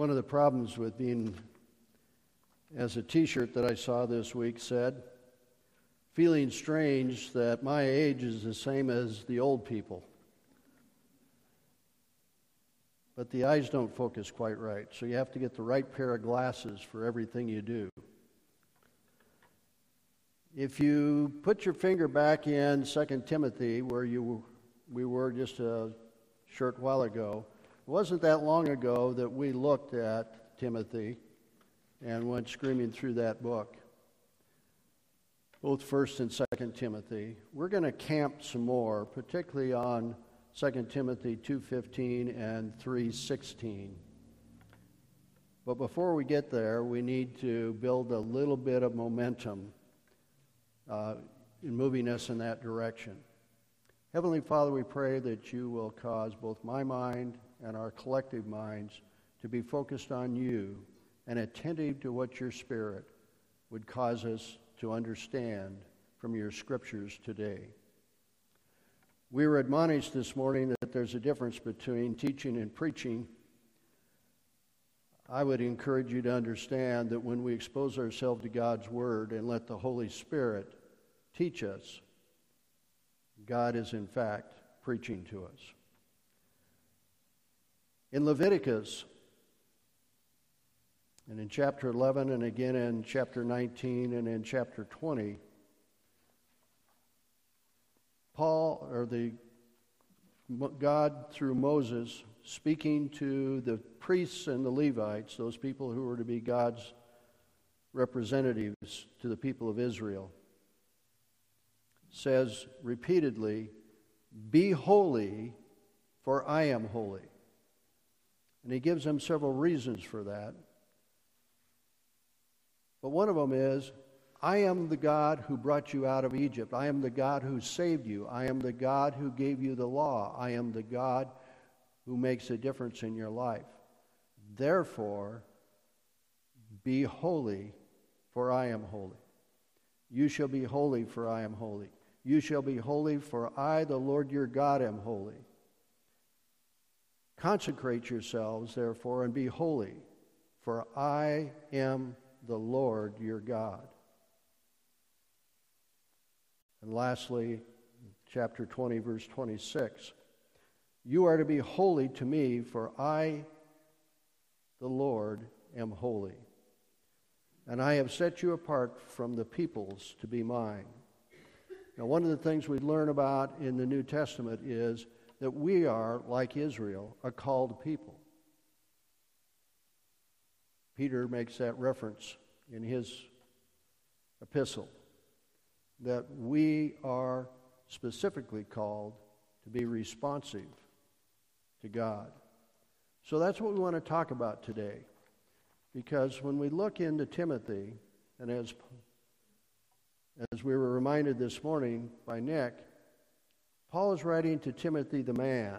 One of the problems with being, as a t shirt that I saw this week said, feeling strange that my age is the same as the old people. But the eyes don't focus quite right, so you have to get the right pair of glasses for everything you do. If you put your finger back in 2 Timothy, where you, we were just a short while ago, it wasn't that long ago that we looked at Timothy and went screaming through that book, both 1st and 2nd Timothy. We're going to camp some more, particularly on 2 Timothy 2:15 and 3:16. But before we get there, we need to build a little bit of momentum uh, in moving us in that direction. Heavenly Father, we pray that you will cause both my mind and our collective minds to be focused on you and attentive to what your Spirit would cause us to understand from your scriptures today. We were admonished this morning that there's a difference between teaching and preaching. I would encourage you to understand that when we expose ourselves to God's Word and let the Holy Spirit teach us, God is in fact preaching to us. In Leviticus, and in chapter 11, and again in chapter 19, and in chapter 20, Paul, or the God through Moses, speaking to the priests and the Levites, those people who were to be God's representatives to the people of Israel says repeatedly, Be holy, for I am holy. And he gives them several reasons for that. But one of them is, I am the God who brought you out of Egypt. I am the God who saved you. I am the God who gave you the law. I am the God who makes a difference in your life. Therefore, be holy, for I am holy. You shall be holy, for I am holy. You shall be holy, for I, the Lord your God, am holy. Consecrate yourselves, therefore, and be holy, for I am the Lord your God. And lastly, chapter 20, verse 26 You are to be holy to me, for I, the Lord, am holy. And I have set you apart from the peoples to be mine. Now, one of the things we learn about in the New Testament is that we are, like Israel, a called people. Peter makes that reference in his epistle that we are specifically called to be responsive to God. So that's what we want to talk about today. Because when we look into Timothy, and as as we were reminded this morning by Nick, Paul is writing to Timothy the man.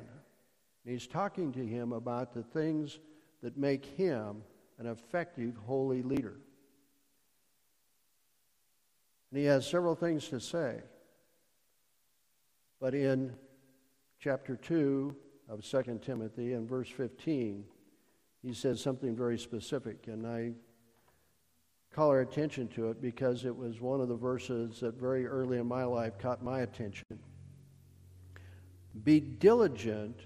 And he's talking to him about the things that make him an effective holy leader. And he has several things to say. But in chapter 2 of 2 Timothy and verse 15, he says something very specific. And I call our attention to it because it was one of the verses that very early in my life caught my attention. Be diligent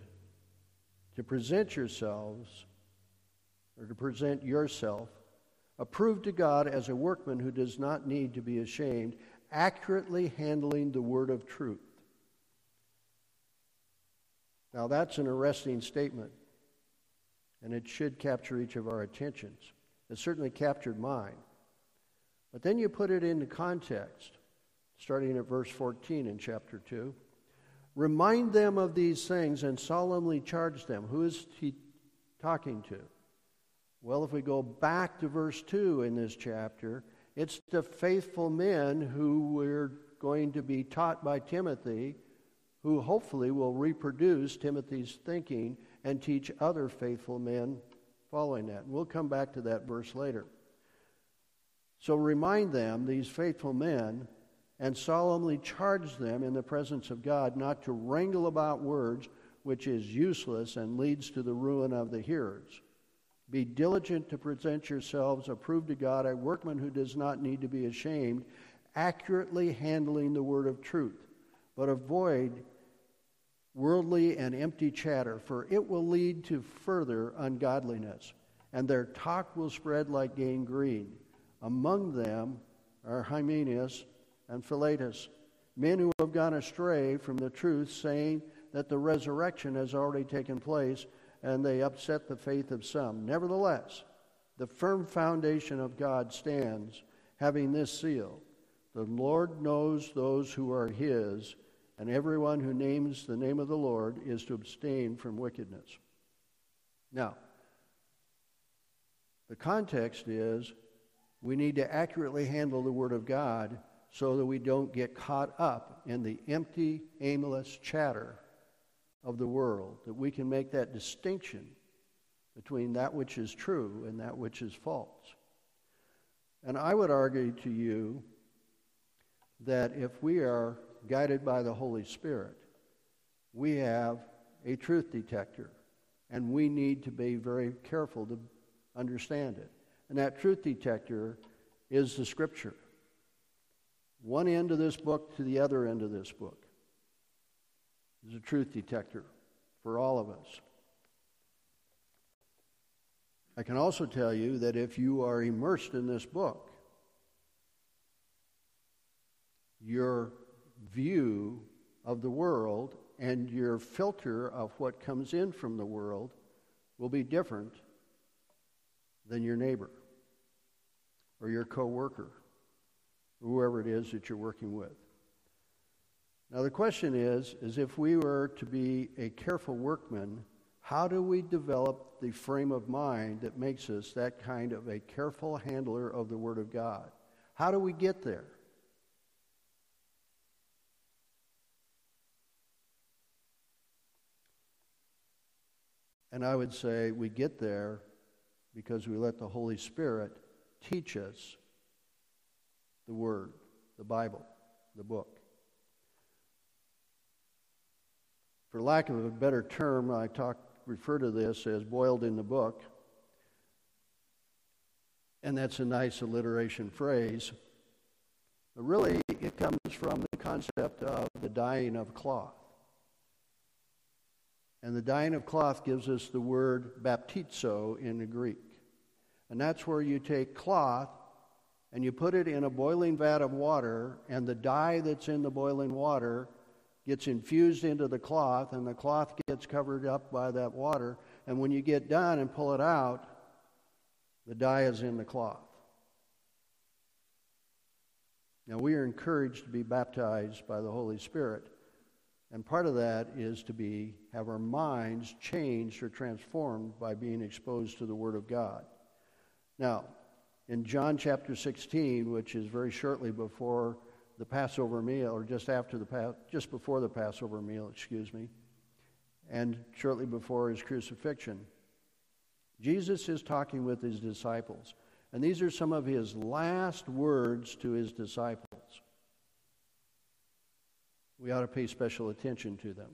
to present yourselves or to present yourself approved to God as a workman who does not need to be ashamed, accurately handling the word of truth. Now, that's an arresting statement, and it should capture each of our attentions. It certainly captured mine. But then you put it into context, starting at verse 14 in chapter 2. Remind them of these things and solemnly charge them. Who is he talking to? Well, if we go back to verse 2 in this chapter, it's the faithful men who we're going to be taught by Timothy, who hopefully will reproduce Timothy's thinking and teach other faithful men following that. We'll come back to that verse later. So remind them, these faithful men, and solemnly charge them in the presence of God not to wrangle about words, which is useless and leads to the ruin of the hearers. Be diligent to present yourselves approved to God, a workman who does not need to be ashamed, accurately handling the word of truth. But avoid worldly and empty chatter, for it will lead to further ungodliness, and their talk will spread like gangrene. Among them are Hymenaeus and Philetus, men who have gone astray from the truth, saying that the resurrection has already taken place and they upset the faith of some. Nevertheless, the firm foundation of God stands, having this seal The Lord knows those who are his, and everyone who names the name of the Lord is to abstain from wickedness. Now, the context is we need to accurately handle the Word of God so that we don't get caught up in the empty, aimless chatter of the world, that we can make that distinction between that which is true and that which is false. And I would argue to you that if we are guided by the Holy Spirit, we have a truth detector, and we need to be very careful to understand it. And that truth detector is the Scripture. One end of this book to the other end of this book is a truth detector for all of us. I can also tell you that if you are immersed in this book, your view of the world and your filter of what comes in from the world will be different than your neighbor or your coworker or whoever it is that you're working with. Now the question is is if we were to be a careful workman, how do we develop the frame of mind that makes us that kind of a careful handler of the word of God? How do we get there? And I would say we get there because we let the Holy Spirit teach us the Word, the Bible, the book. For lack of a better term, I talk, refer to this as boiled in the book. And that's a nice alliteration phrase. But really, it comes from the concept of the dyeing of cloth. And the dyeing of cloth gives us the word baptizo in the Greek. And that's where you take cloth and you put it in a boiling vat of water, and the dye that's in the boiling water gets infused into the cloth, and the cloth gets covered up by that water. And when you get done and pull it out, the dye is in the cloth. Now, we are encouraged to be baptized by the Holy Spirit. And part of that is to be have our minds changed or transformed by being exposed to the Word of God. Now, in John chapter 16, which is very shortly before the Passover meal, or just after the just before the Passover meal, excuse me, and shortly before his crucifixion. Jesus is talking with his disciples, and these are some of his last words to his disciples. We ought to pay special attention to them.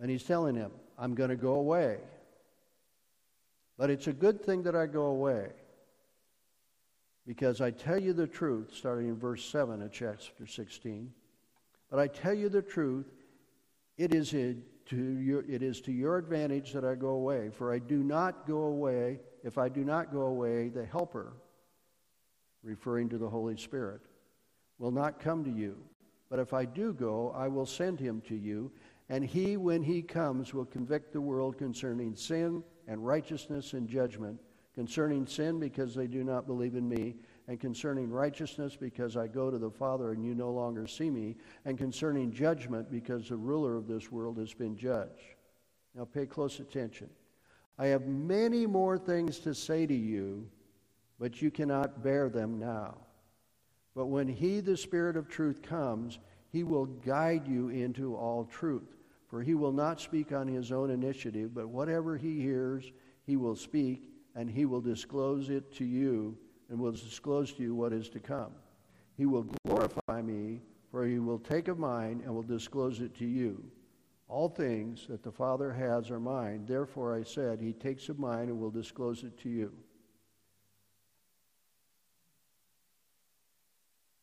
And he's telling them, I'm going to go away. But it's a good thing that I go away because I tell you the truth, starting in verse 7 of chapter 16. But I tell you the truth, it is, to your, it is to your advantage that I go away. For I do not go away, if I do not go away, the Helper, referring to the Holy Spirit, will not come to you. But if I do go, I will send him to you, and he, when he comes, will convict the world concerning sin and righteousness and judgment concerning sin because they do not believe in me, and concerning righteousness because I go to the Father and you no longer see me, and concerning judgment because the ruler of this world has been judged. Now pay close attention. I have many more things to say to you, but you cannot bear them now. But when He, the Spirit of truth, comes, He will guide you into all truth. For He will not speak on His own initiative, but whatever He hears, He will speak and he will disclose it to you and will disclose to you what is to come. He will glorify me, for he will take of mine and will disclose it to you. All things that the Father has are mine. Therefore, I said, He takes of mine and will disclose it to you.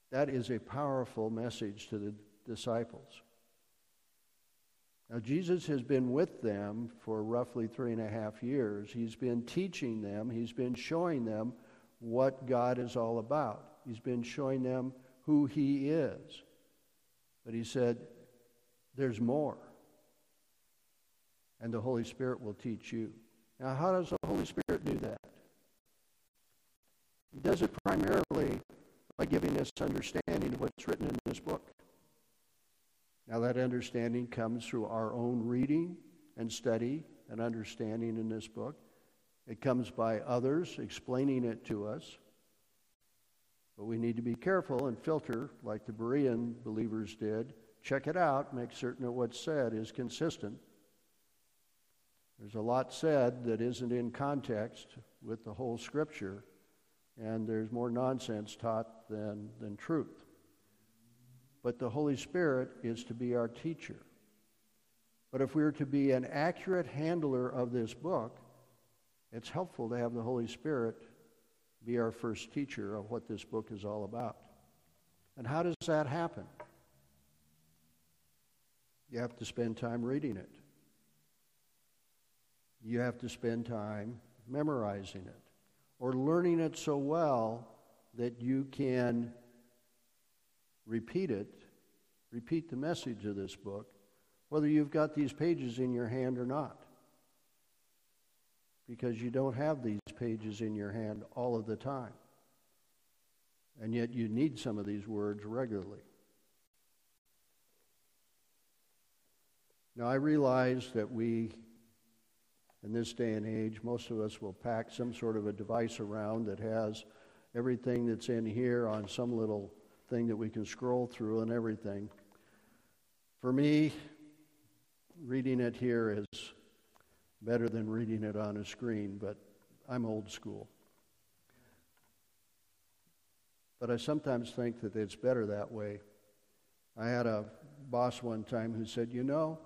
That is a powerful message to the disciples. Now, Jesus has been with them for roughly three and a half years. He's been teaching them, he's been showing them what God is all about. He's been showing them who He is. But He said, There's more. And the Holy Spirit will teach you. Now, how does the Holy Spirit do that? He does it primarily by giving us understanding of what's written in this book. Now, that understanding comes through our own reading and study and understanding in this book. It comes by others explaining it to us. But we need to be careful and filter, like the Berean believers did. Check it out, make certain that what's said is consistent. There's a lot said that isn't in context with the whole Scripture, and there's more nonsense taught than, than truth but the Holy Spirit is to be our teacher. But if we are to be an accurate handler of this book, it's helpful to have the Holy Spirit be our first teacher of what this book is all about. And how does that happen? You have to spend time reading it. You have to spend time memorizing it or learning it so well that you can repeat it, repeat the message of this book, whether you've got these pages in your hand or not. Because you don't have these pages in your hand all of the time. And yet you need some of these words regularly. Now, I realize that we, in this day and age, most of us will pack some sort of a device around that has everything that's in here on some little thing that we can scroll through and everything. For me, reading it here is better than reading it on a screen, but I'm old school. But I sometimes think that it's better that way. I had a boss one time who said, You know,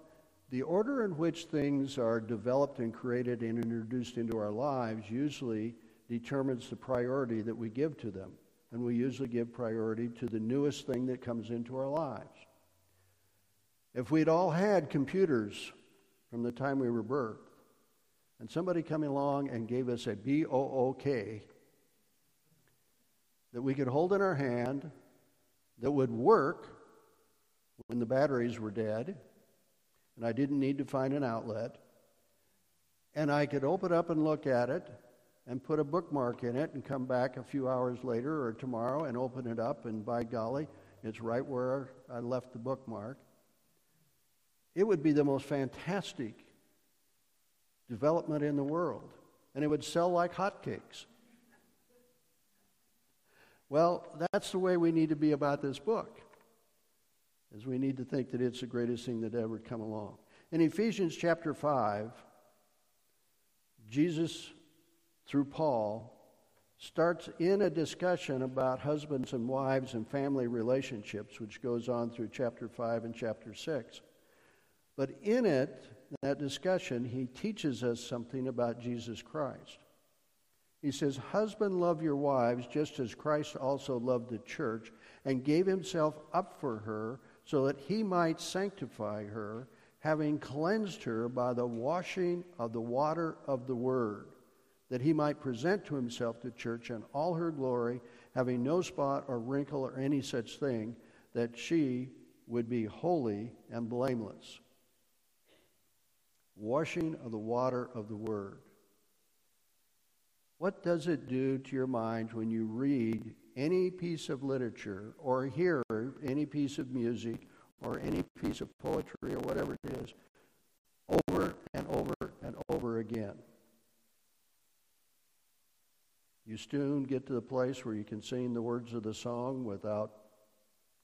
the order in which things are developed and created and introduced into our lives usually determines the priority that we give to them and we usually give priority to the newest thing that comes into our lives. If we'd all had computers from the time we were birthed, and somebody coming along and gave us a B O O K that we could hold in our hand, that would work when the batteries were dead, and I didn't need to find an outlet, and I could open up and look at it and put a bookmark in it and come back a few hours later or tomorrow and open it up, and by golly, it's right where I left the bookmark. It would be the most fantastic development in the world, and it would sell like hotcakes. Well, that's the way we need to be about this book. Is we need to think that it's the greatest thing that ever come along. In Ephesians chapter 5, Jesus through Paul starts in a discussion about husbands and wives and family relationships, which goes on through chapter 5 and chapter 6. But in it, that discussion, he teaches us something about Jesus Christ. He says, Husband, love your wives just as Christ also loved the church and gave himself up for her so that he might sanctify her, having cleansed her by the washing of the water of the word that he might present to himself the church in all her glory, having no spot or wrinkle or any such thing, that she would be holy and blameless. Washing of the water of the Word. What does it do to your mind when you read any piece of literature or hear any piece of music or any piece of poetry or whatever it is over and over and over again? You soon get to the place where you can sing the words of the song without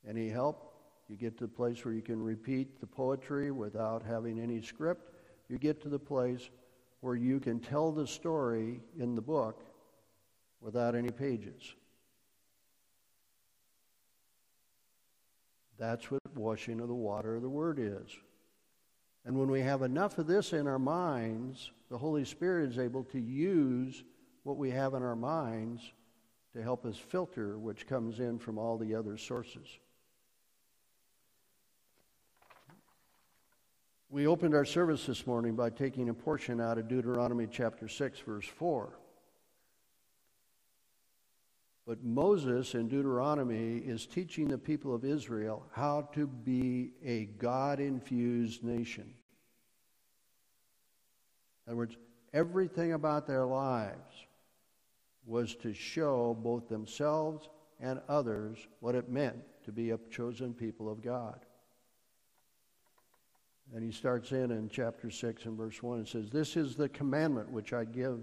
any help. You get to the place where you can repeat the poetry without having any script. You get to the place where you can tell the story in the book without any pages. That's what washing of the water of the Word is. And when we have enough of this in our minds, the Holy Spirit is able to use what we have in our minds to help us filter which comes in from all the other sources. We opened our service this morning by taking a portion out of Deuteronomy chapter 6, verse 4. But Moses in Deuteronomy is teaching the people of Israel how to be a God infused nation. In other words, everything about their lives was to show both themselves and others what it meant to be a chosen people of God. And he starts in in chapter 6 and verse 1 and says, This is the commandment which I give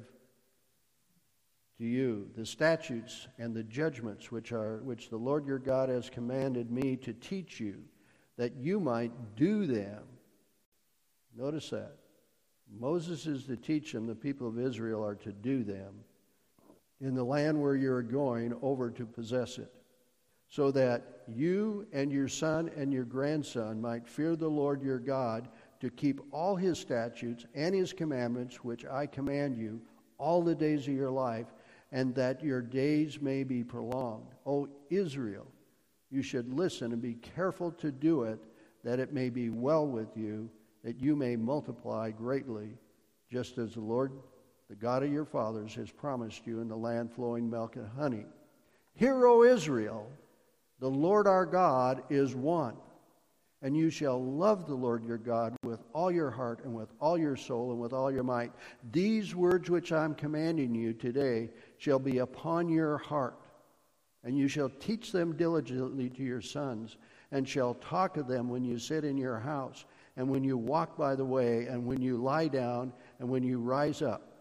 to you the statutes and the judgments which are which the Lord your God has commanded me to teach you that you might do them. Notice that. Moses is to teach them the people of Israel are to do them in the land where you're going over to possess it so that you and your son and your grandson might fear the Lord your God to keep all his statutes and his commandments which I command you all the days of your life and that your days may be prolonged. O Israel, you should listen and be careful to do it, that it may be well with you, that you may multiply greatly, just as the Lord, the God of your fathers, has promised you in the land flowing milk and honey. Hear, O Israel, the Lord our God is one and you shall love the Lord your God with all your heart and with all your soul and with all your might. These words which I'm commanding you today shall be upon your heart, and you shall teach them diligently to your sons, and shall talk of them when you sit in your house, and when you walk by the way, and when you lie down, and when you rise up.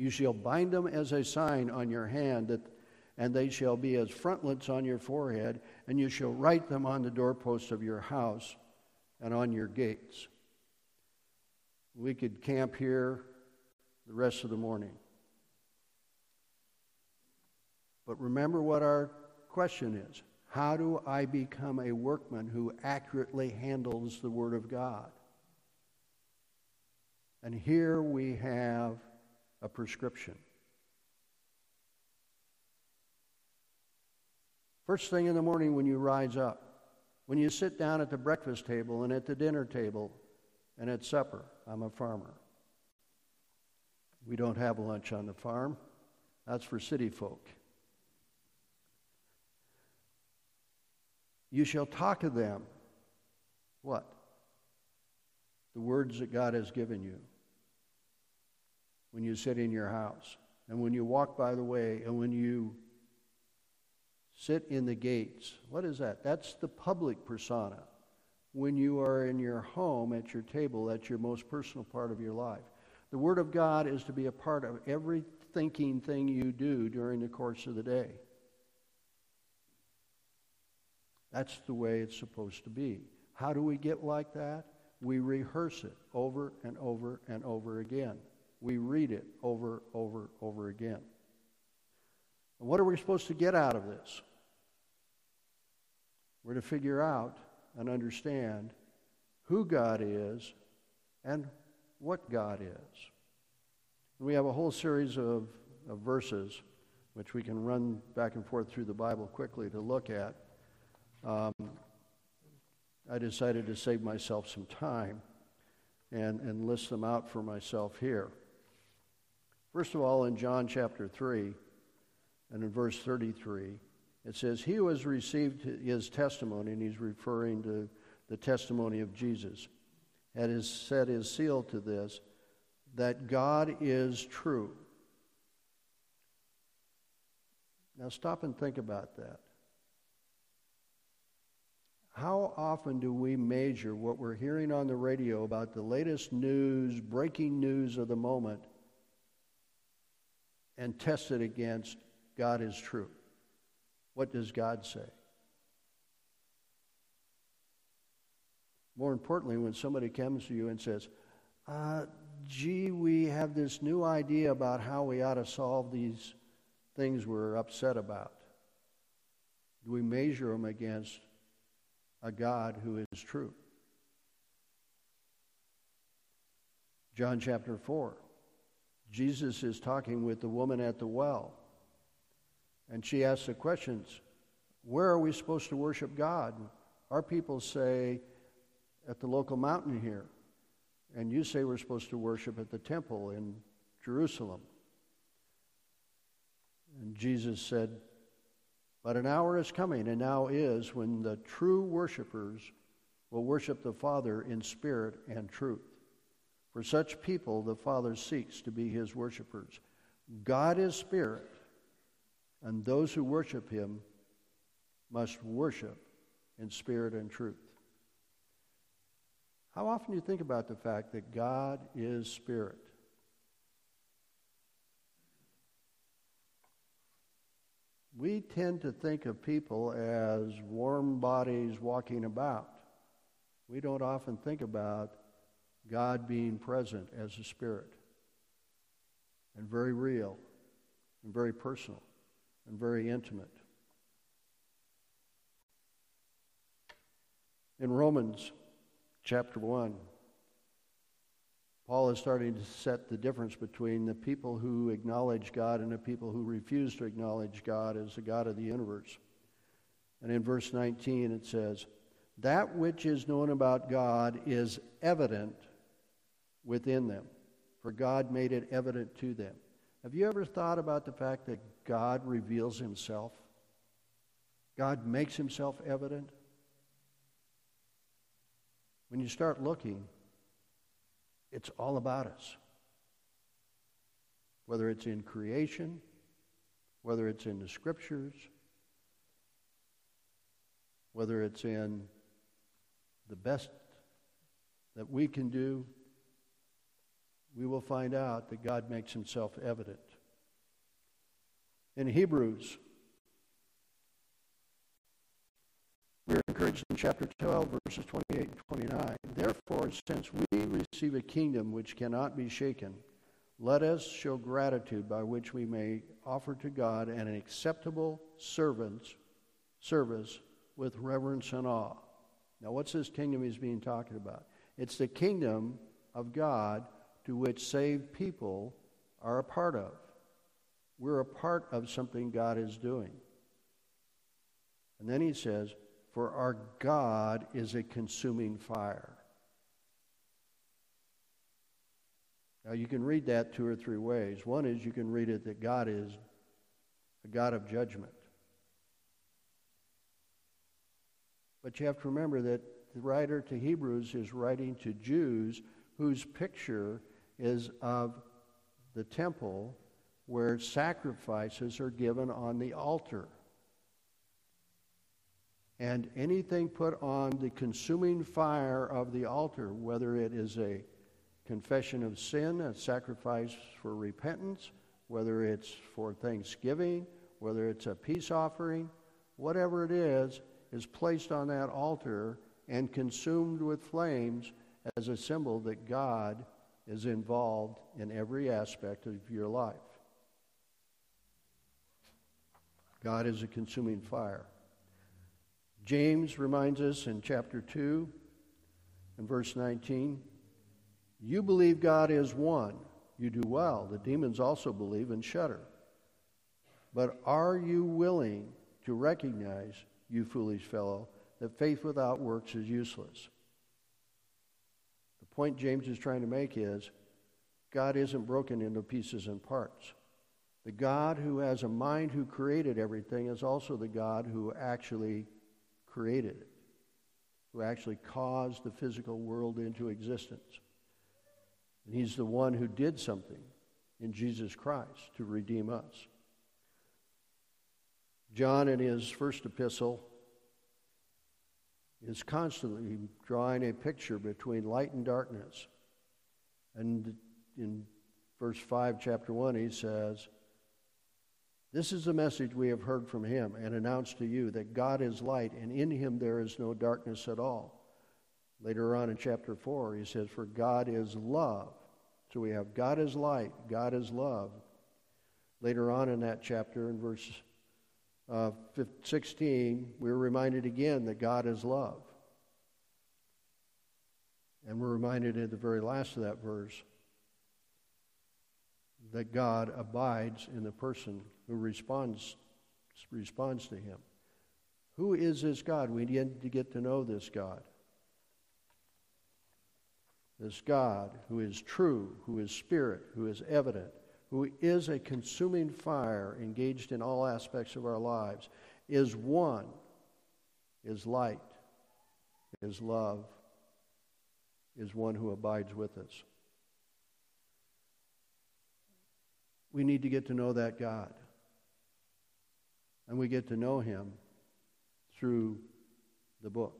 You shall bind them as a sign on your hand that and they shall be as frontlets on your forehead, and you shall write them on the doorposts of your house and on your gates. We could camp here the rest of the morning. But remember what our question is How do I become a workman who accurately handles the Word of God? And here we have a prescription. First thing in the morning when you rise up, when you sit down at the breakfast table and at the dinner table and at supper. I'm a farmer. We don't have lunch on the farm. That's for city folk. You shall talk of them. What? The words that God has given you when you sit in your house and when you walk by the way and when you sit in the gates. What is that? That's the public persona. When you are in your home at your table, that's your most personal part of your life. The Word of God is to be a part of every thinking thing you do during the course of the day. That's the way it's supposed to be. How do we get like that? We rehearse it over and over and over again. We read it over, over, over again. And what are we supposed to get out of this? We're to figure out and understand who God is and what God is. We have a whole series of, of verses which we can run back and forth through the Bible quickly to look at. Um, I decided to save myself some time and, and list them out for myself here. First of all, in John chapter 3 and in verse 33, it says, He who has received his testimony, and he's referring to the testimony of Jesus, and has set his seal to this, that God is true. Now stop and think about that. How often do we measure what we're hearing on the radio about the latest news, breaking news of the moment, and test it against God is true? What does God say? More importantly, when somebody comes to you and says, uh, gee, we have this new idea about how we ought to solve these things we're upset about. Do we measure them against a God who is true? John chapter 4. Jesus is talking with the woman at the well, and she asks the questions Where are we supposed to worship God? Our people say at the local mountain here, and you say we're supposed to worship at the temple in Jerusalem. And Jesus said, But an hour is coming, and now is, when the true worshipers will worship the Father in spirit and truth. For such people, the Father seeks to be his worshipers. God is spirit, and those who worship him must worship in spirit and truth. How often do you think about the fact that God is spirit? We tend to think of people as warm bodies walking about. We don't often think about God being present as a spirit and very real and very personal and very intimate. In Romans chapter 1, Paul is starting to set the difference between the people who acknowledge God and the people who refuse to acknowledge God as the God of the universe. And in verse 19 it says, That which is known about God is evident within them, for God made it evident to them. Have you ever thought about the fact that God reveals himself? God makes himself evident? When you start looking, it's all about us. Whether it's in creation, whether it's in the scriptures, whether it's in the best that we can do we will find out that God makes himself evident. In Hebrews, we're encouraged in chapter 12, verses 28 and 29. Therefore, since we receive a kingdom which cannot be shaken, let us show gratitude by which we may offer to God an acceptable servants, service with reverence and awe. Now, what's this kingdom he's being talking about? It's the kingdom of God to which saved people are a part of. We're a part of something God is doing. And then he says, For our God is a consuming fire. Now, you can read that two or three ways. One is you can read it that God is a God of judgment. But you have to remember that the writer to Hebrews is writing to Jews whose picture is of the temple where sacrifices are given on the altar. And anything put on the consuming fire of the altar, whether it is a confession of sin, a sacrifice for repentance, whether it's for thanksgiving, whether it's a peace offering, whatever it is, is placed on that altar and consumed with flames as a symbol that God is involved in every aspect of your life. God is a consuming fire. James reminds us in chapter 2 and verse 19 You believe God is one. You do well. The demons also believe and shudder. But are you willing to recognize, you foolish fellow, that faith without works is useless? Point James is trying to make is God isn't broken into pieces and parts. The God who has a mind who created everything is also the God who actually created it, who actually caused the physical world into existence. And he's the one who did something in Jesus Christ to redeem us. John, in his first epistle, is constantly drawing a picture between light and darkness. And in verse 5, chapter 1, he says, This is the message we have heard from him and announced to you that God is light, and in him there is no darkness at all. Later on in chapter 4, he says, For God is love. So we have God is light, God is love. Later on in that chapter, in verse uh, 16, we're reminded again that God is love. And we're reminded at the very last of that verse that God abides in the person who responds, responds to him. Who is this God? We need to get to know this God. This God who is true, who is spirit, who is evident, who is a consuming fire engaged in all aspects of our lives, is one, is light, is love, is one who abides with us. We need to get to know that God. And we get to know him through the book.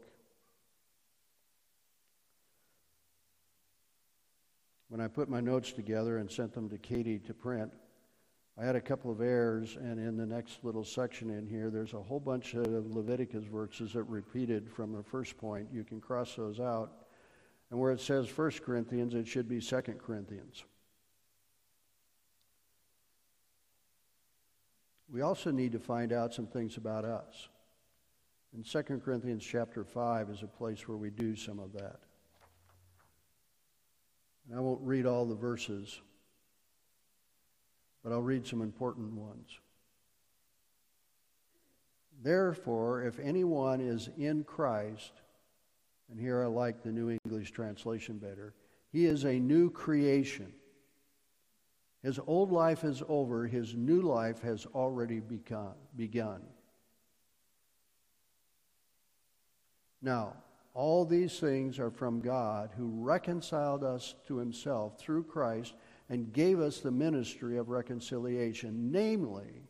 When I put my notes together and sent them to Katie to print, I had a couple of errors, and in the next little section in here, there's a whole bunch of Leviticus verses that repeated from the first point. You can cross those out. And where it says 1 Corinthians, it should be 2 Corinthians. We also need to find out some things about us. And 2 Corinthians chapter 5 is a place where we do some of that. And I won't read all the verses, but I'll read some important ones. Therefore, if anyone is in Christ, and here I like the New English translation better, he is a new creation. His old life is over, his new life has already begun. begun. Now, all these things are from God who reconciled us to himself through Christ and gave us the ministry of reconciliation, namely,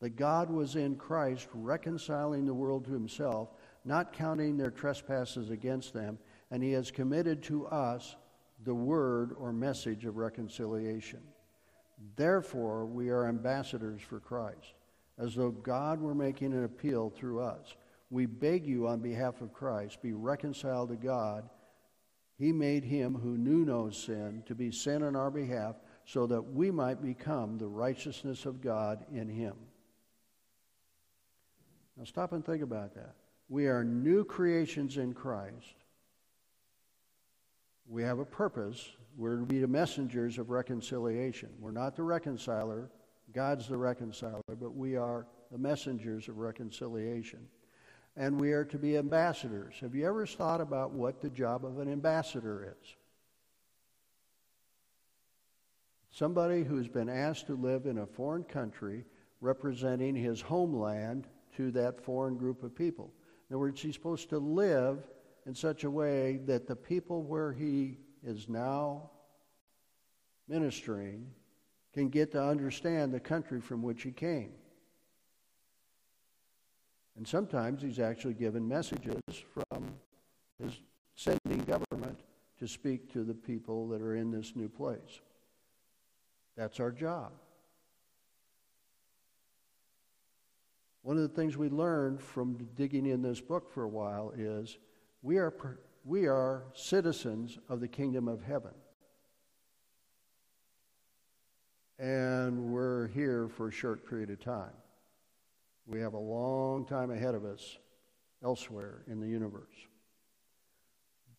that God was in Christ reconciling the world to himself, not counting their trespasses against them, and he has committed to us the word or message of reconciliation. Therefore, we are ambassadors for Christ, as though God were making an appeal through us. We beg you on behalf of Christ, be reconciled to God. He made him who knew no sin to be sin on our behalf, so that we might become the righteousness of God in him. Now, stop and think about that. We are new creations in Christ. We have a purpose we're to be the messengers of reconciliation. We're not the reconciler, God's the reconciler, but we are the messengers of reconciliation. And we are to be ambassadors. Have you ever thought about what the job of an ambassador is? Somebody who's been asked to live in a foreign country representing his homeland to that foreign group of people. In other words, he's supposed to live in such a way that the people where he is now ministering can get to understand the country from which he came. And sometimes he's actually given messages from his sending government to speak to the people that are in this new place. That's our job. One of the things we learned from digging in this book for a while is we are we are citizens of the kingdom of heaven. And we're here for a short period of time. We have a long time ahead of us elsewhere in the universe.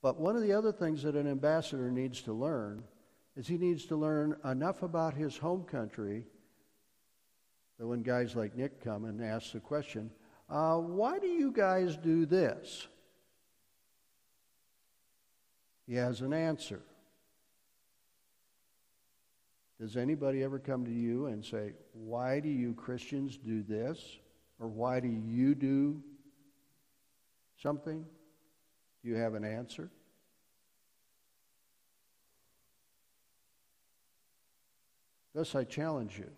But one of the other things that an ambassador needs to learn is he needs to learn enough about his home country that when guys like Nick come and ask the question, uh, why do you guys do this? He has an answer. Does anybody ever come to you and say, Why do you Christians do this? Or why do you do something? Do you have an answer? Thus, I challenge you.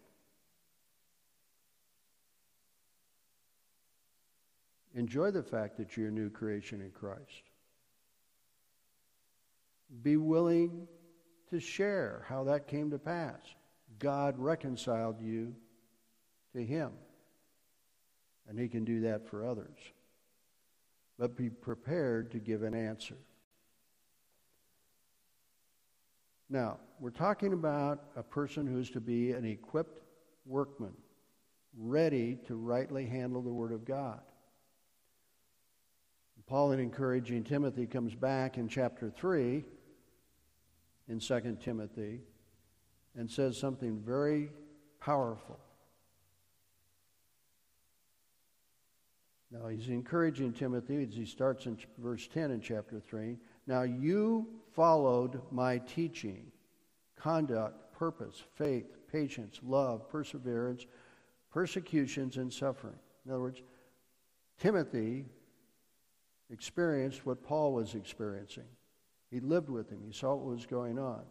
Enjoy the fact that you're a new creation in Christ. Be willing to share how that came to pass. God reconciled you to Him, and He can do that for others. But be prepared to give an answer. Now, we're talking about a person who's to be an equipped workman, ready to rightly handle the Word of God. Paul, in encouraging Timothy, comes back in chapter 3 in 2 Timothy and says something very powerful. Now, he's encouraging Timothy as he starts in verse 10 in chapter 3. Now, you followed my teaching, conduct, purpose, faith, patience, love, perseverance, persecutions, and suffering. In other words, Timothy experienced what Paul was experiencing. He lived with him, he saw what was going on.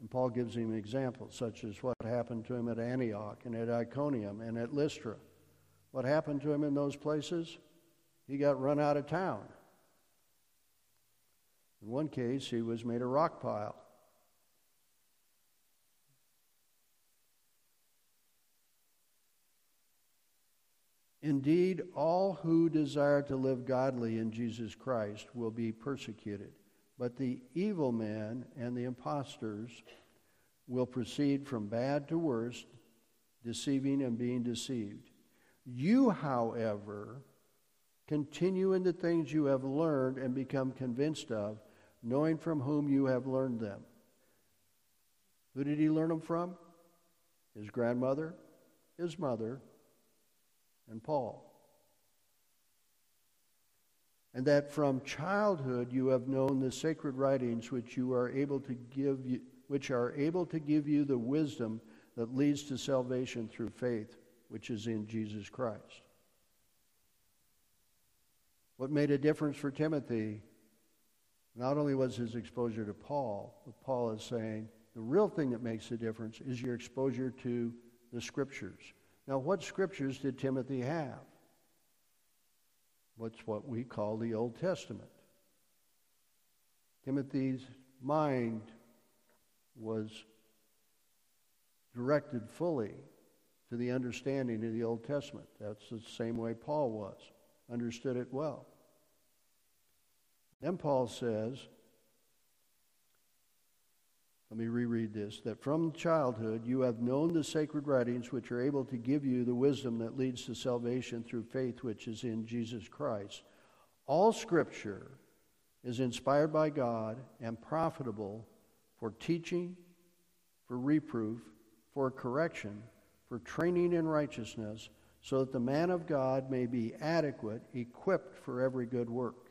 And Paul gives him examples, such as what happened to him at Antioch and at Iconium and at Lystra. What happened to him in those places? He got run out of town. In one case, he was made a rock pile. Indeed, all who desire to live godly in Jesus Christ will be persecuted, but the evil man and the impostors will proceed from bad to worse, deceiving and being deceived. You, however, continue in the things you have learned and become convinced of, knowing from whom you have learned them. Who did he learn them from? His grandmother, his mother, and Paul. And that from childhood you have known the sacred writings which you are able to give you, which are able to give you the wisdom that leads to salvation through faith, which is in Jesus Christ. What made a difference for Timothy not only was his exposure to Paul, but Paul is saying the real thing that makes a difference is your exposure to the scriptures. Now, what scriptures did Timothy have? What's what we call the Old Testament. Timothy's mind was directed fully to the understanding of the Old Testament. That's the same way Paul was, understood it well. Then Paul says, let me reread this that from childhood you have known the sacred writings which are able to give you the wisdom that leads to salvation through faith which is in Jesus Christ. All scripture is inspired by God and profitable for teaching, for reproof, for correction, for training in righteousness, so that the man of God may be adequate, equipped for every good work.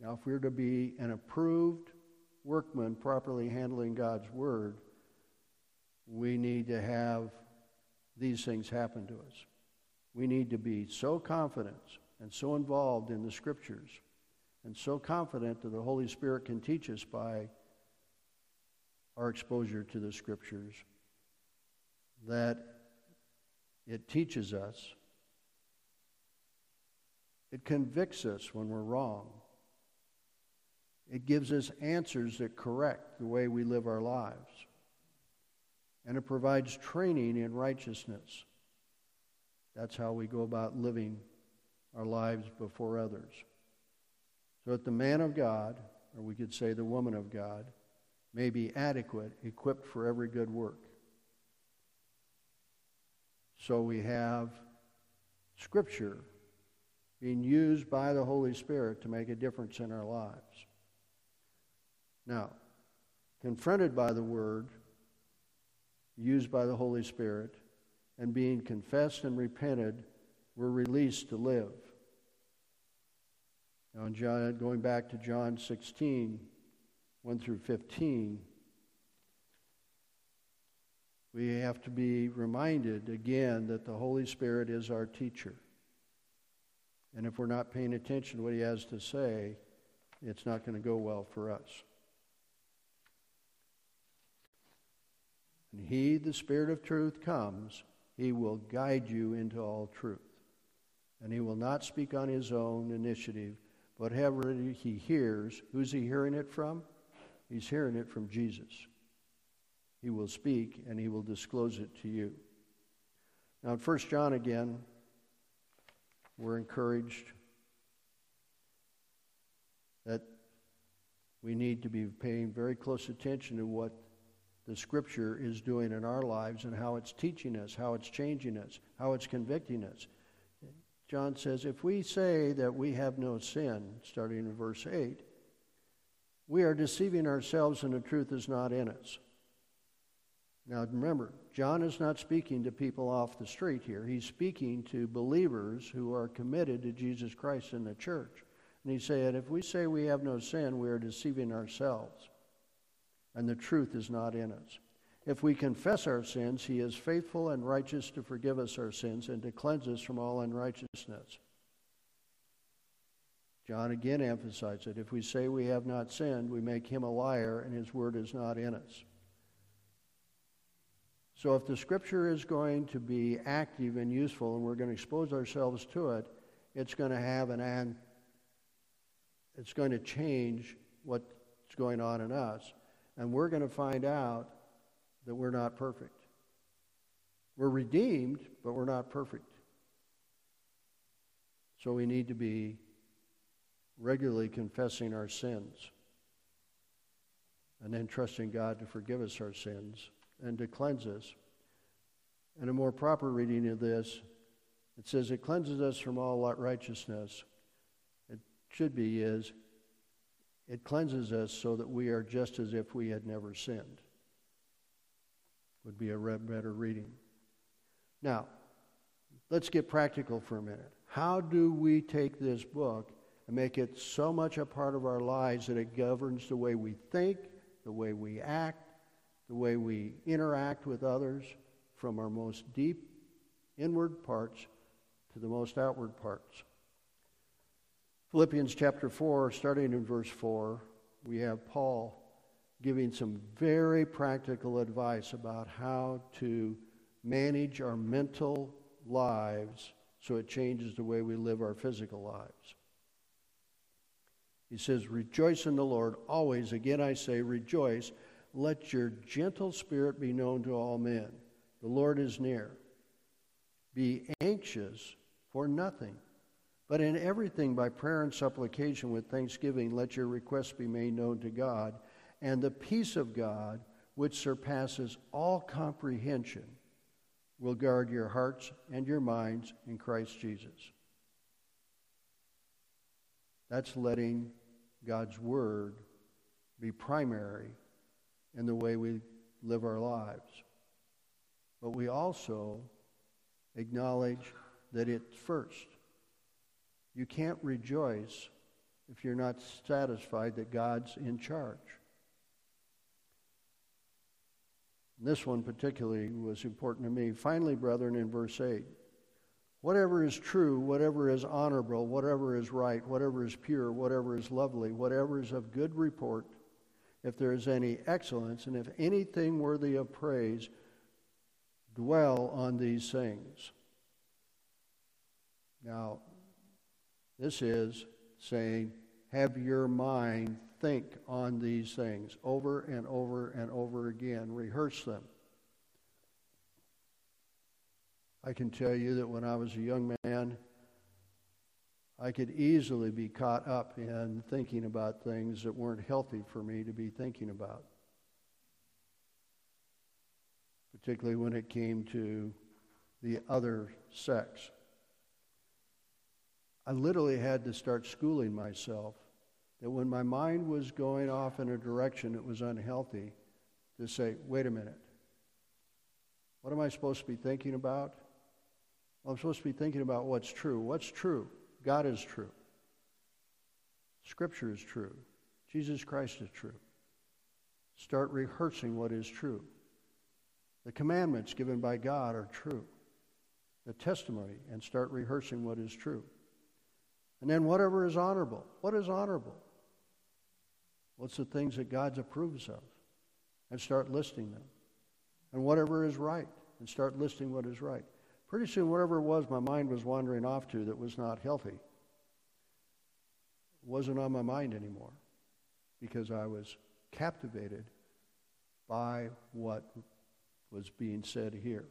Now, if we're to be an approved workman properly handling God's word, we need to have these things happen to us. We need to be so confident and so involved in the scriptures and so confident that the Holy Spirit can teach us by our exposure to the scriptures that it teaches us, it convicts us when we're wrong, it gives us answers that correct the way we live our lives. And it provides training in righteousness. That's how we go about living our lives before others. So that the man of God, or we could say the woman of God, may be adequate, equipped for every good work. So we have Scripture being used by the Holy Spirit to make a difference in our lives. Now, confronted by the Word, used by the Holy Spirit, and being confessed and repented, we're released to live. Now, John, going back to John 16, 1 through 15, we have to be reminded again that the Holy Spirit is our teacher. And if we're not paying attention to what he has to say, it's not going to go well for us. And He, the Spirit of truth, comes, He will guide you into all truth. And He will not speak on His own initiative, whatever He hears, who's He hearing it from? He's hearing it from Jesus. He will speak and He will disclose it to you. Now, in 1 John again, we're encouraged that we need to be paying very close attention to what the Scripture is doing in our lives and how it's teaching us, how it's changing us, how it's convicting us. John says, if we say that we have no sin, starting in verse 8, we are deceiving ourselves and the truth is not in us. Now remember, John is not speaking to people off the street here. He's speaking to believers who are committed to Jesus Christ in the church. And he said, if we say we have no sin, we are deceiving ourselves, and the truth is not in us. If we confess our sins, he is faithful and righteous to forgive us our sins and to cleanse us from all unrighteousness. John again emphasized that if we say we have not sinned, we make him a liar and his word is not in us. So if the scripture is going to be active and useful and we're going to expose ourselves to it, it's going to have an, an it's going to change what's going on in us. And we're going to find out that we're not perfect. We're redeemed, but we're not perfect. So we need to be regularly confessing our sins and then trusting God to forgive us our sins and to cleanse us. And a more proper reading of this, it says it cleanses us from all righteousness. It should be is it cleanses us so that we are just as if we had never sinned would be a better reading. Now, let's get practical for a minute. How do we take this book and make it so much a part of our lives that it governs the way we think, the way we act, the way we interact with others, from our most deep inward parts to the most outward parts? Philippians chapter 4, starting in verse 4, we have Paul giving some very practical advice about how to manage our mental lives so it changes the way we live our physical lives. He says, Rejoice in the Lord always. Again, I say, rejoice. Let your gentle spirit be known to all men. The Lord is near. Be anxious for nothing, but in everything by prayer and supplication with thanksgiving, let your requests be made known to God and the peace of God, which surpasses all comprehension, will guard your hearts and your minds in Christ Jesus. That's letting God's Word be primary in the way we live our lives. But we also acknowledge that it's first. You can't rejoice if you're not satisfied that God's in charge. This one particularly was important to me. Finally, brethren, in verse 8 whatever is true, whatever is honorable, whatever is right, whatever is pure, whatever is lovely, whatever is of good report, if there is any excellence, and if anything worthy of praise, dwell on these things. Now, this is saying, have your mind think on these things over and over and over again. Rehearse them. I can tell you that when I was a young man, I could easily be caught up in thinking about things that weren't healthy for me to be thinking about. Particularly when it came to the other sex. I literally had to start schooling myself that when my mind was going off in a direction that was unhealthy, to say, wait a minute, what am I supposed to be thinking about? Well, I'm supposed to be thinking about what's true. What's true? God is true. Scripture is true. Jesus Christ is true. Start rehearsing what is true. The commandments given by God are true. The testimony, and start rehearsing what is true. And then whatever is honorable. What is honorable? What's the things that God approves of? And start listing them. And whatever is right, and start listing what is right. Pretty soon, whatever it was my mind was wandering off to that was not healthy wasn't on my mind anymore because I was captivated by what was being said here.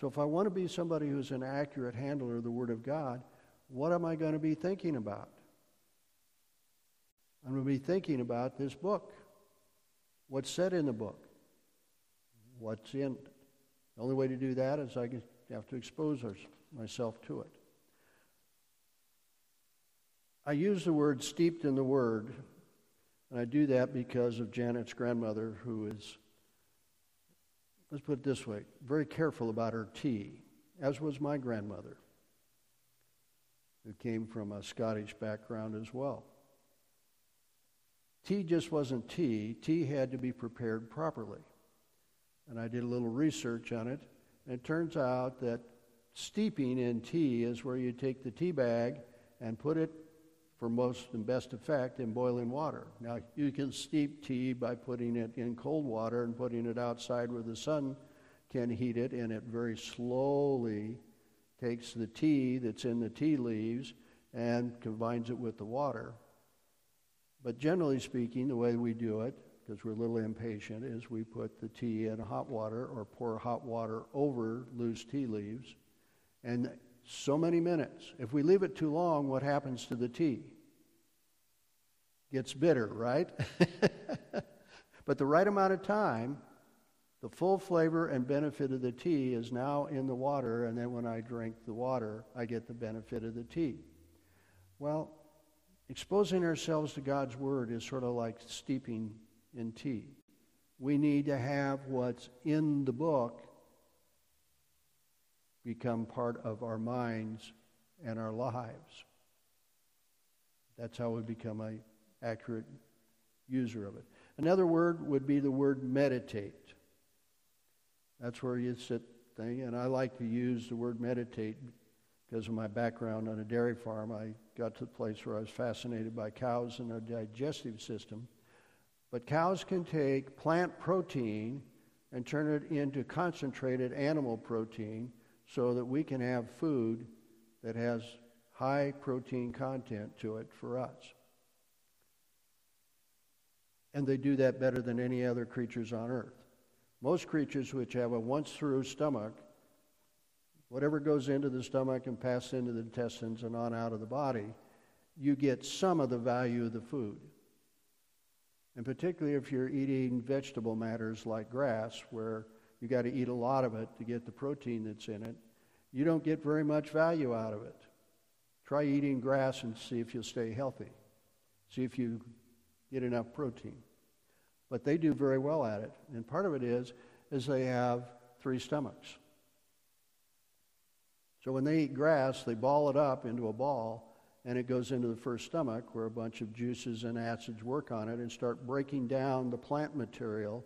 So, if I want to be somebody who's an accurate handler of the Word of God, what am I going to be thinking about? I'm going to be thinking about this book. What's said in the book? What's in it? The only way to do that is I have to expose myself to it. I use the word steeped in the Word And I do that because of Janet's grandmother, who is, let's put it this way, very careful about her tea, as was my grandmother, who came from a Scottish background as well. Tea just wasn't tea, tea had to be prepared properly. And I did a little research on it, it turns out that steeping in tea is where you take the tea bag and put it for most and best effect in boiling water. Now, you can steep tea by putting it in cold water and putting it outside where the sun can heat it, and it very slowly takes the tea that's in the tea leaves and combines it with the water. But generally speaking, the way we do it, because we're a little impatient, is we put the tea in hot water or pour hot water over loose tea leaves. And so many minutes. If we leave it too long, what happens to the tea? Gets bitter, right? but the right amount of time, the full flavor and benefit of the tea is now in the water, and then when I drink the water, I get the benefit of the tea. Well, exposing ourselves to God's Word is sort of like steeping in tea. We need to have what's in the book become part of our minds and our lives. That's how we become an accurate user of it. Another word would be the word meditate. That's where you sit thing, and I like to use the word meditate because of my background on a dairy farm. I got to the place where I was fascinated by cows and their digestive system. But cows can take plant protein and turn it into concentrated animal protein so that we can have food that has high protein content to it for us. And they do that better than any other creatures on earth. Most creatures which have a once through stomach, whatever goes into the stomach and passes into the intestines and on out of the body, you get some of the value of the food. And particularly if you're eating vegetable matters like grass, where you got to eat a lot of it to get the protein that's in it. You don't get very much value out of it. Try eating grass and see if you'll stay healthy. See if you get enough protein. But they do very well at it. And part of it is is they have three stomachs. So when they eat grass, they ball it up into a ball and it goes into the first stomach where a bunch of juices and acids work on it and start breaking down the plant material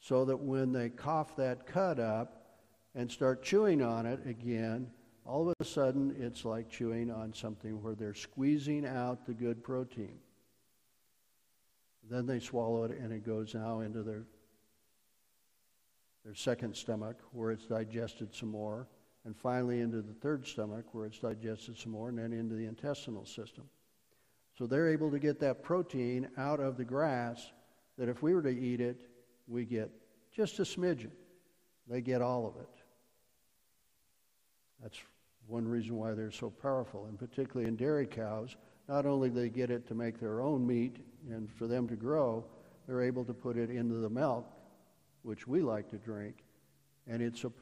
so that when they cough that cud up and start chewing on it again, all of a sudden it's like chewing on something where they're squeezing out the good protein. Then they swallow it and it goes now into their their second stomach where it's digested some more, and finally into the third stomach where it's digested some more, and then into the intestinal system. So they're able to get that protein out of the grass that if we were to eat it, we get just a smidgen. They get all of it. That's one reason why they're so powerful, and particularly in dairy cows. Not only they get it to make their own meat and for them to grow, they're able to put it into the milk, which we like to drink, and it's a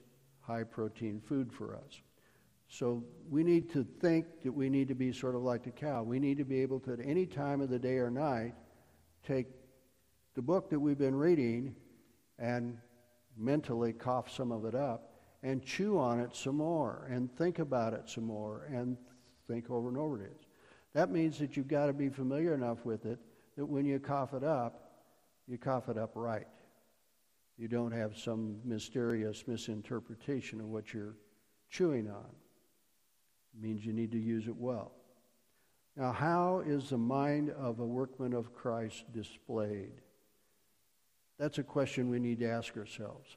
high protein food for us. So we need to think that we need to be sort of like the cow. We need to be able to, at any time of the day or night, take the book that we've been reading and mentally cough some of it up and chew on it some more and think about it some more and think over and over is. That means that you've got to be familiar enough with it that when you cough it up, you cough it up right. You don't have some mysterious misinterpretation of what you're chewing on. It means you need to use it well. Now, how is the mind of a workman of Christ displayed? That's a question we need to ask ourselves.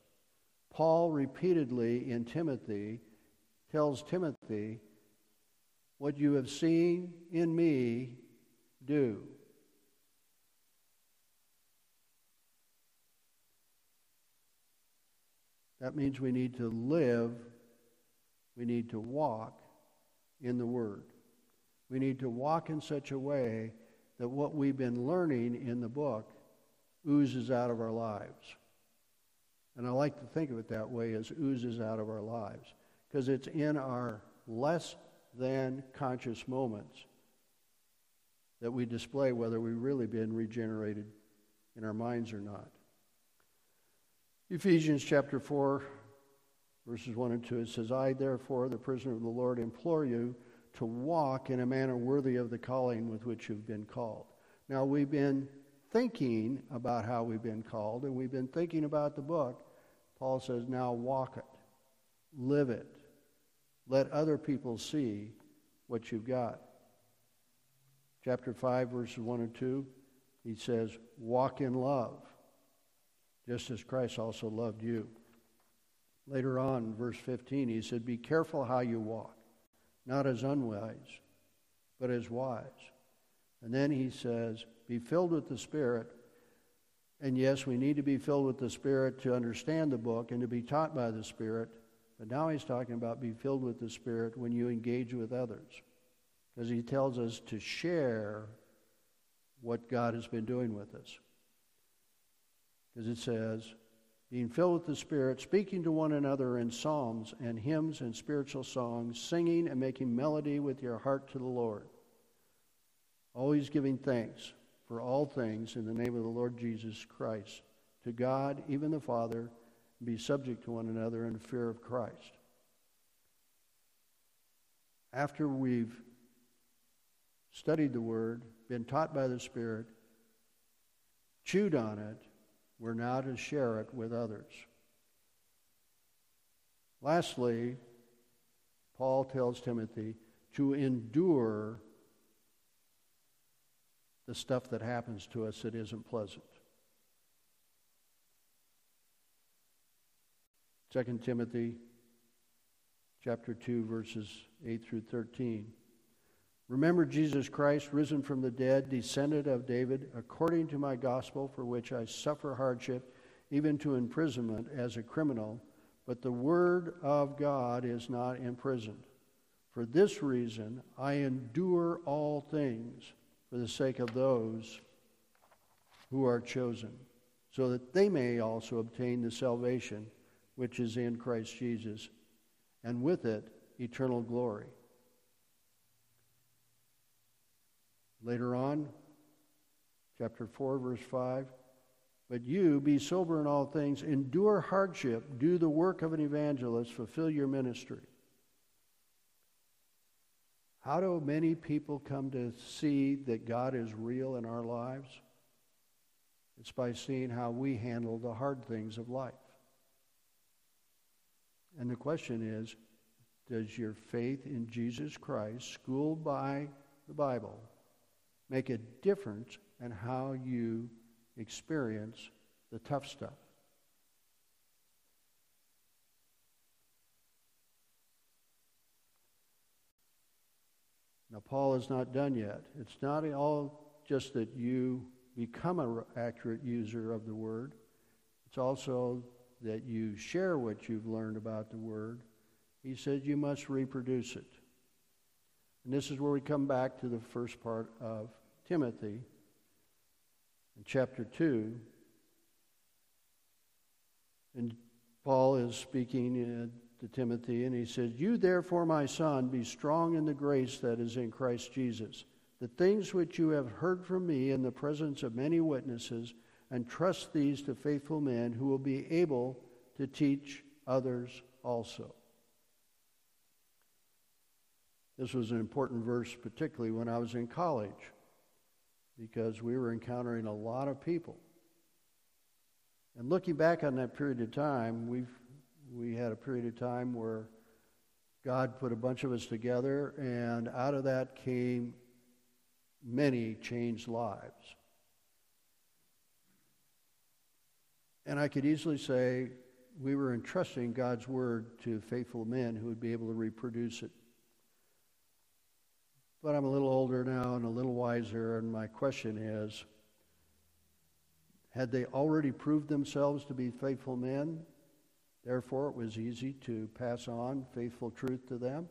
Paul repeatedly in Timothy tells Timothy, What you have seen in me, do. That means we need to live, we need to walk in the Word. We need to walk in such a way that what we've been learning in the book oozes out of our lives. And I like to think of it that way as oozes out of our lives because it's in our less than conscious moments that we display whether we've really been regenerated in our minds or not. Ephesians chapter 4, verses 1 and 2, it says, I, therefore, the prisoner of the Lord, implore you to walk in a manner worthy of the calling with which you've been called. Now, we've been thinking about how we've been called, and we've been thinking about the book. Paul says, now walk it, live it, let other people see what you've got. Chapter 5, verses 1 and 2, he says, walk in love, just as Christ also loved you. Later on, verse 15, he said, Be careful how you walk, not as unwise, but as wise. And then he says, Be filled with the Spirit. And yes, we need to be filled with the Spirit to understand the book and to be taught by the Spirit. But now he's talking about be filled with the Spirit when you engage with others. Because he tells us to share what God has been doing with us. Because it says, being filled with the Spirit, speaking to one another in psalms and hymns and spiritual songs, singing and making melody with your heart to the Lord. Always giving thanks for all things in the name of the Lord Jesus Christ, to God, even the Father, be subject to one another in fear of Christ. After we've studied the Word, been taught by the Spirit, chewed on it, we're now to share it with others. Lastly, Paul tells Timothy to endure the stuff that happens to us that isn't pleasant. 2 Timothy chapter 2 verses 8 through 13. Remember Jesus Christ, risen from the dead, descended of David, according to my gospel, for which I suffer hardship, even to imprisonment as a criminal. But the word of God is not imprisoned. For this reason, I endure all things for the sake of those who are chosen, so that they may also obtain the salvation which is in Christ Jesus, and with it, eternal glory. Later on, chapter 4, verse 5. But you, be sober in all things, endure hardship, do the work of an evangelist, fulfill your ministry. How do many people come to see that God is real in our lives? It's by seeing how we handle the hard things of life. And the question is Does your faith in Jesus Christ, schooled by the Bible, make a difference in how you experience the tough stuff. Now, Paul is not done yet. It's not all just that you become an accurate user of the Word, it's also that you share what you've learned about the Word. He says you must reproduce it. And this is where we come back to the first part of Timothy in chapter 2. And Paul is speaking uh, to Timothy, and he says, You therefore, my son, be strong in the grace that is in Christ Jesus. The things which you have heard from me in the presence of many witnesses, and trust these to faithful men who will be able to teach others also. This was an important verse, particularly when I was in college because we were encountering a lot of people. And looking back on that period of time, we've we had a period of time where God put a bunch of us together, and out of that came many changed lives. And I could easily say we were entrusting God's word to faithful men who would be able to reproduce it but I'm a little older now and a little wiser, and my question is had they already proved themselves to be faithful men? Therefore, it was easy to pass on faithful truth to them?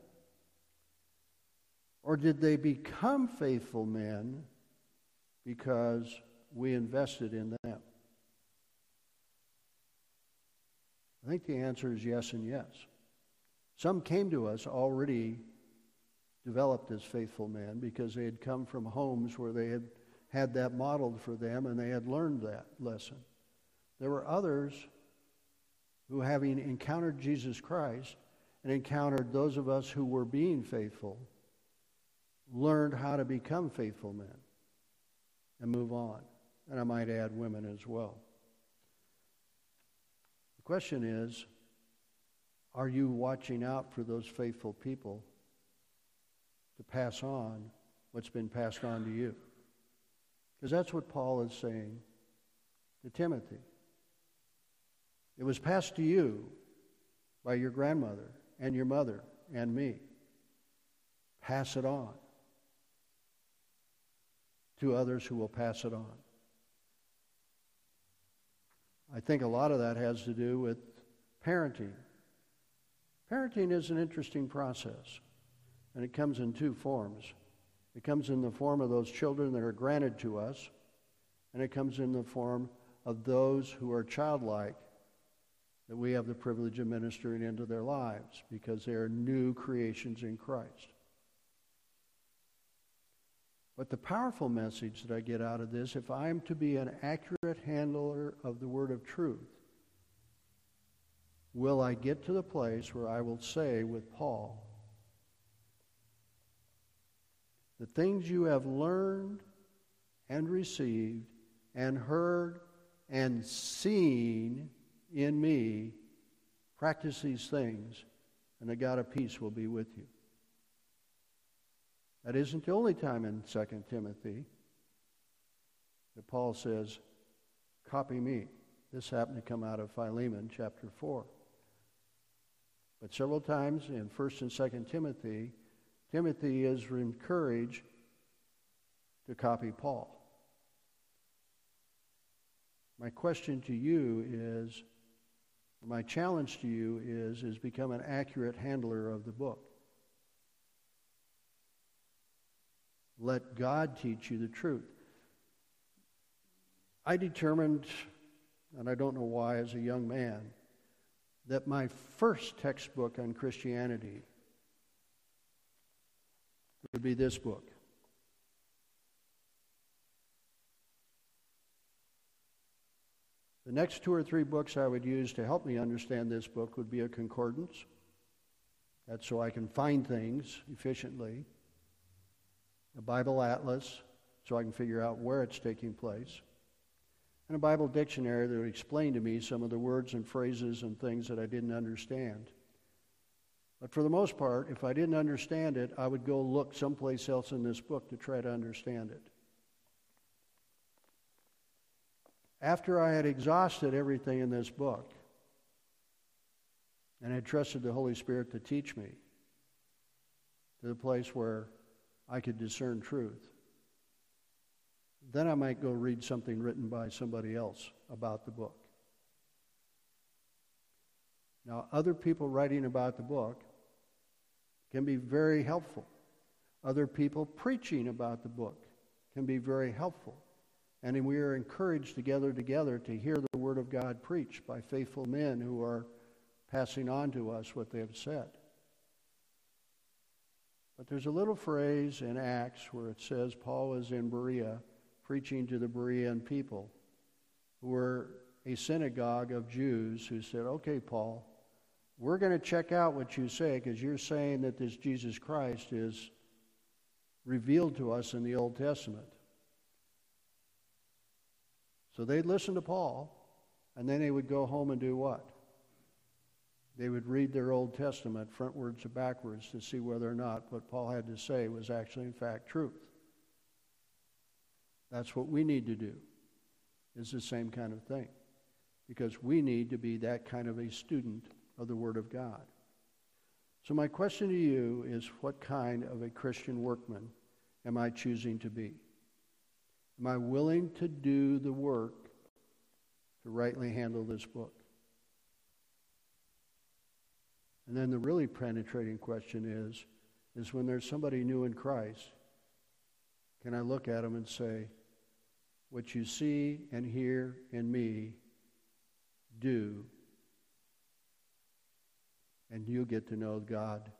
Or did they become faithful men because we invested in them? I think the answer is yes and yes. Some came to us already developed as faithful men because they had come from homes where they had had that modeled for them and they had learned that lesson. There were others who, having encountered Jesus Christ and encountered those of us who were being faithful, learned how to become faithful men and move on. And I might add women as well. The question is are you watching out for those faithful people to pass on what's been passed on to you? Because that's what Paul is saying to Timothy. It was passed to you by your grandmother and your mother and me. Pass it on to others who will pass it on. I think a lot of that has to do with parenting. Parenting is an interesting process, and it comes in two forms. It comes in the form of those children that are granted to us, and it comes in the form of those who are childlike that we have the privilege of ministering into their lives because they are new creations in Christ. But the powerful message that I get out of this, if I am to be an accurate handler of the word of truth, will I get to the place where I will say with Paul, the things you have learned and received and heard and seen in me, practice these things, and the God of peace will be with you. That isn't the only time in 2 Timothy that Paul says, copy me. This happened to come out of Philemon chapter 4. But several times in 1st and 2nd Timothy, Timothy is encouraged to copy Paul. My question to you is, my challenge to you is, is become an accurate handler of the book. Let God teach you the truth. I determined, and I don't know why as a young man, that my first textbook on Christianity would be this book. The next two or three books I would use to help me understand this book would be a concordance. That's so I can find things efficiently a Bible atlas so I can figure out where it's taking place, and a Bible dictionary that would explain to me some of the words and phrases and things that I didn't understand. But for the most part, if I didn't understand it, I would go look someplace else in this book to try to understand it. After I had exhausted everything in this book and had trusted the Holy Spirit to teach me to the place where I could discern truth. Then I might go read something written by somebody else about the book. Now, other people writing about the book can be very helpful. Other people preaching about the book can be very helpful. And we are encouraged together together to hear the word of God preached by faithful men who are passing on to us what they have said. But there's a little phrase in Acts where it says Paul was in Berea preaching to the Berean people who were a synagogue of Jews who said, Okay, Paul, we're going to check out what you say because you're saying that this Jesus Christ is revealed to us in the Old Testament. So they'd listen to Paul, and then they would go home and do what? they would read their Old Testament frontwards or backwards to see whether or not what Paul had to say was actually, in fact, truth. That's what we need to do, is the same kind of thing. Because we need to be that kind of a student of the Word of God. So, my question to you is what kind of a Christian workman am I choosing to be? Am I willing to do the work to rightly handle this book? And then the really penetrating question is, is when there's somebody new in Christ, can I look at them and say, what you see and hear in me, do, and you'll get to know God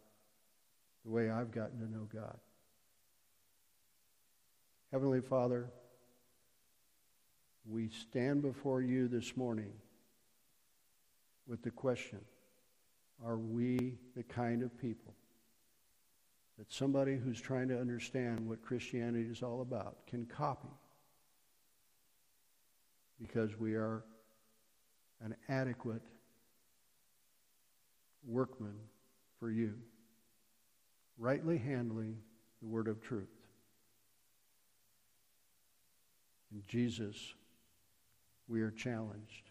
the way I've gotten to know God. Heavenly Father, we stand before you this morning with the question Are we the kind of people that somebody who's trying to understand what Christianity is all about can copy? Because we are an adequate workman for you, rightly handling the word of truth. In Jesus, we are challenged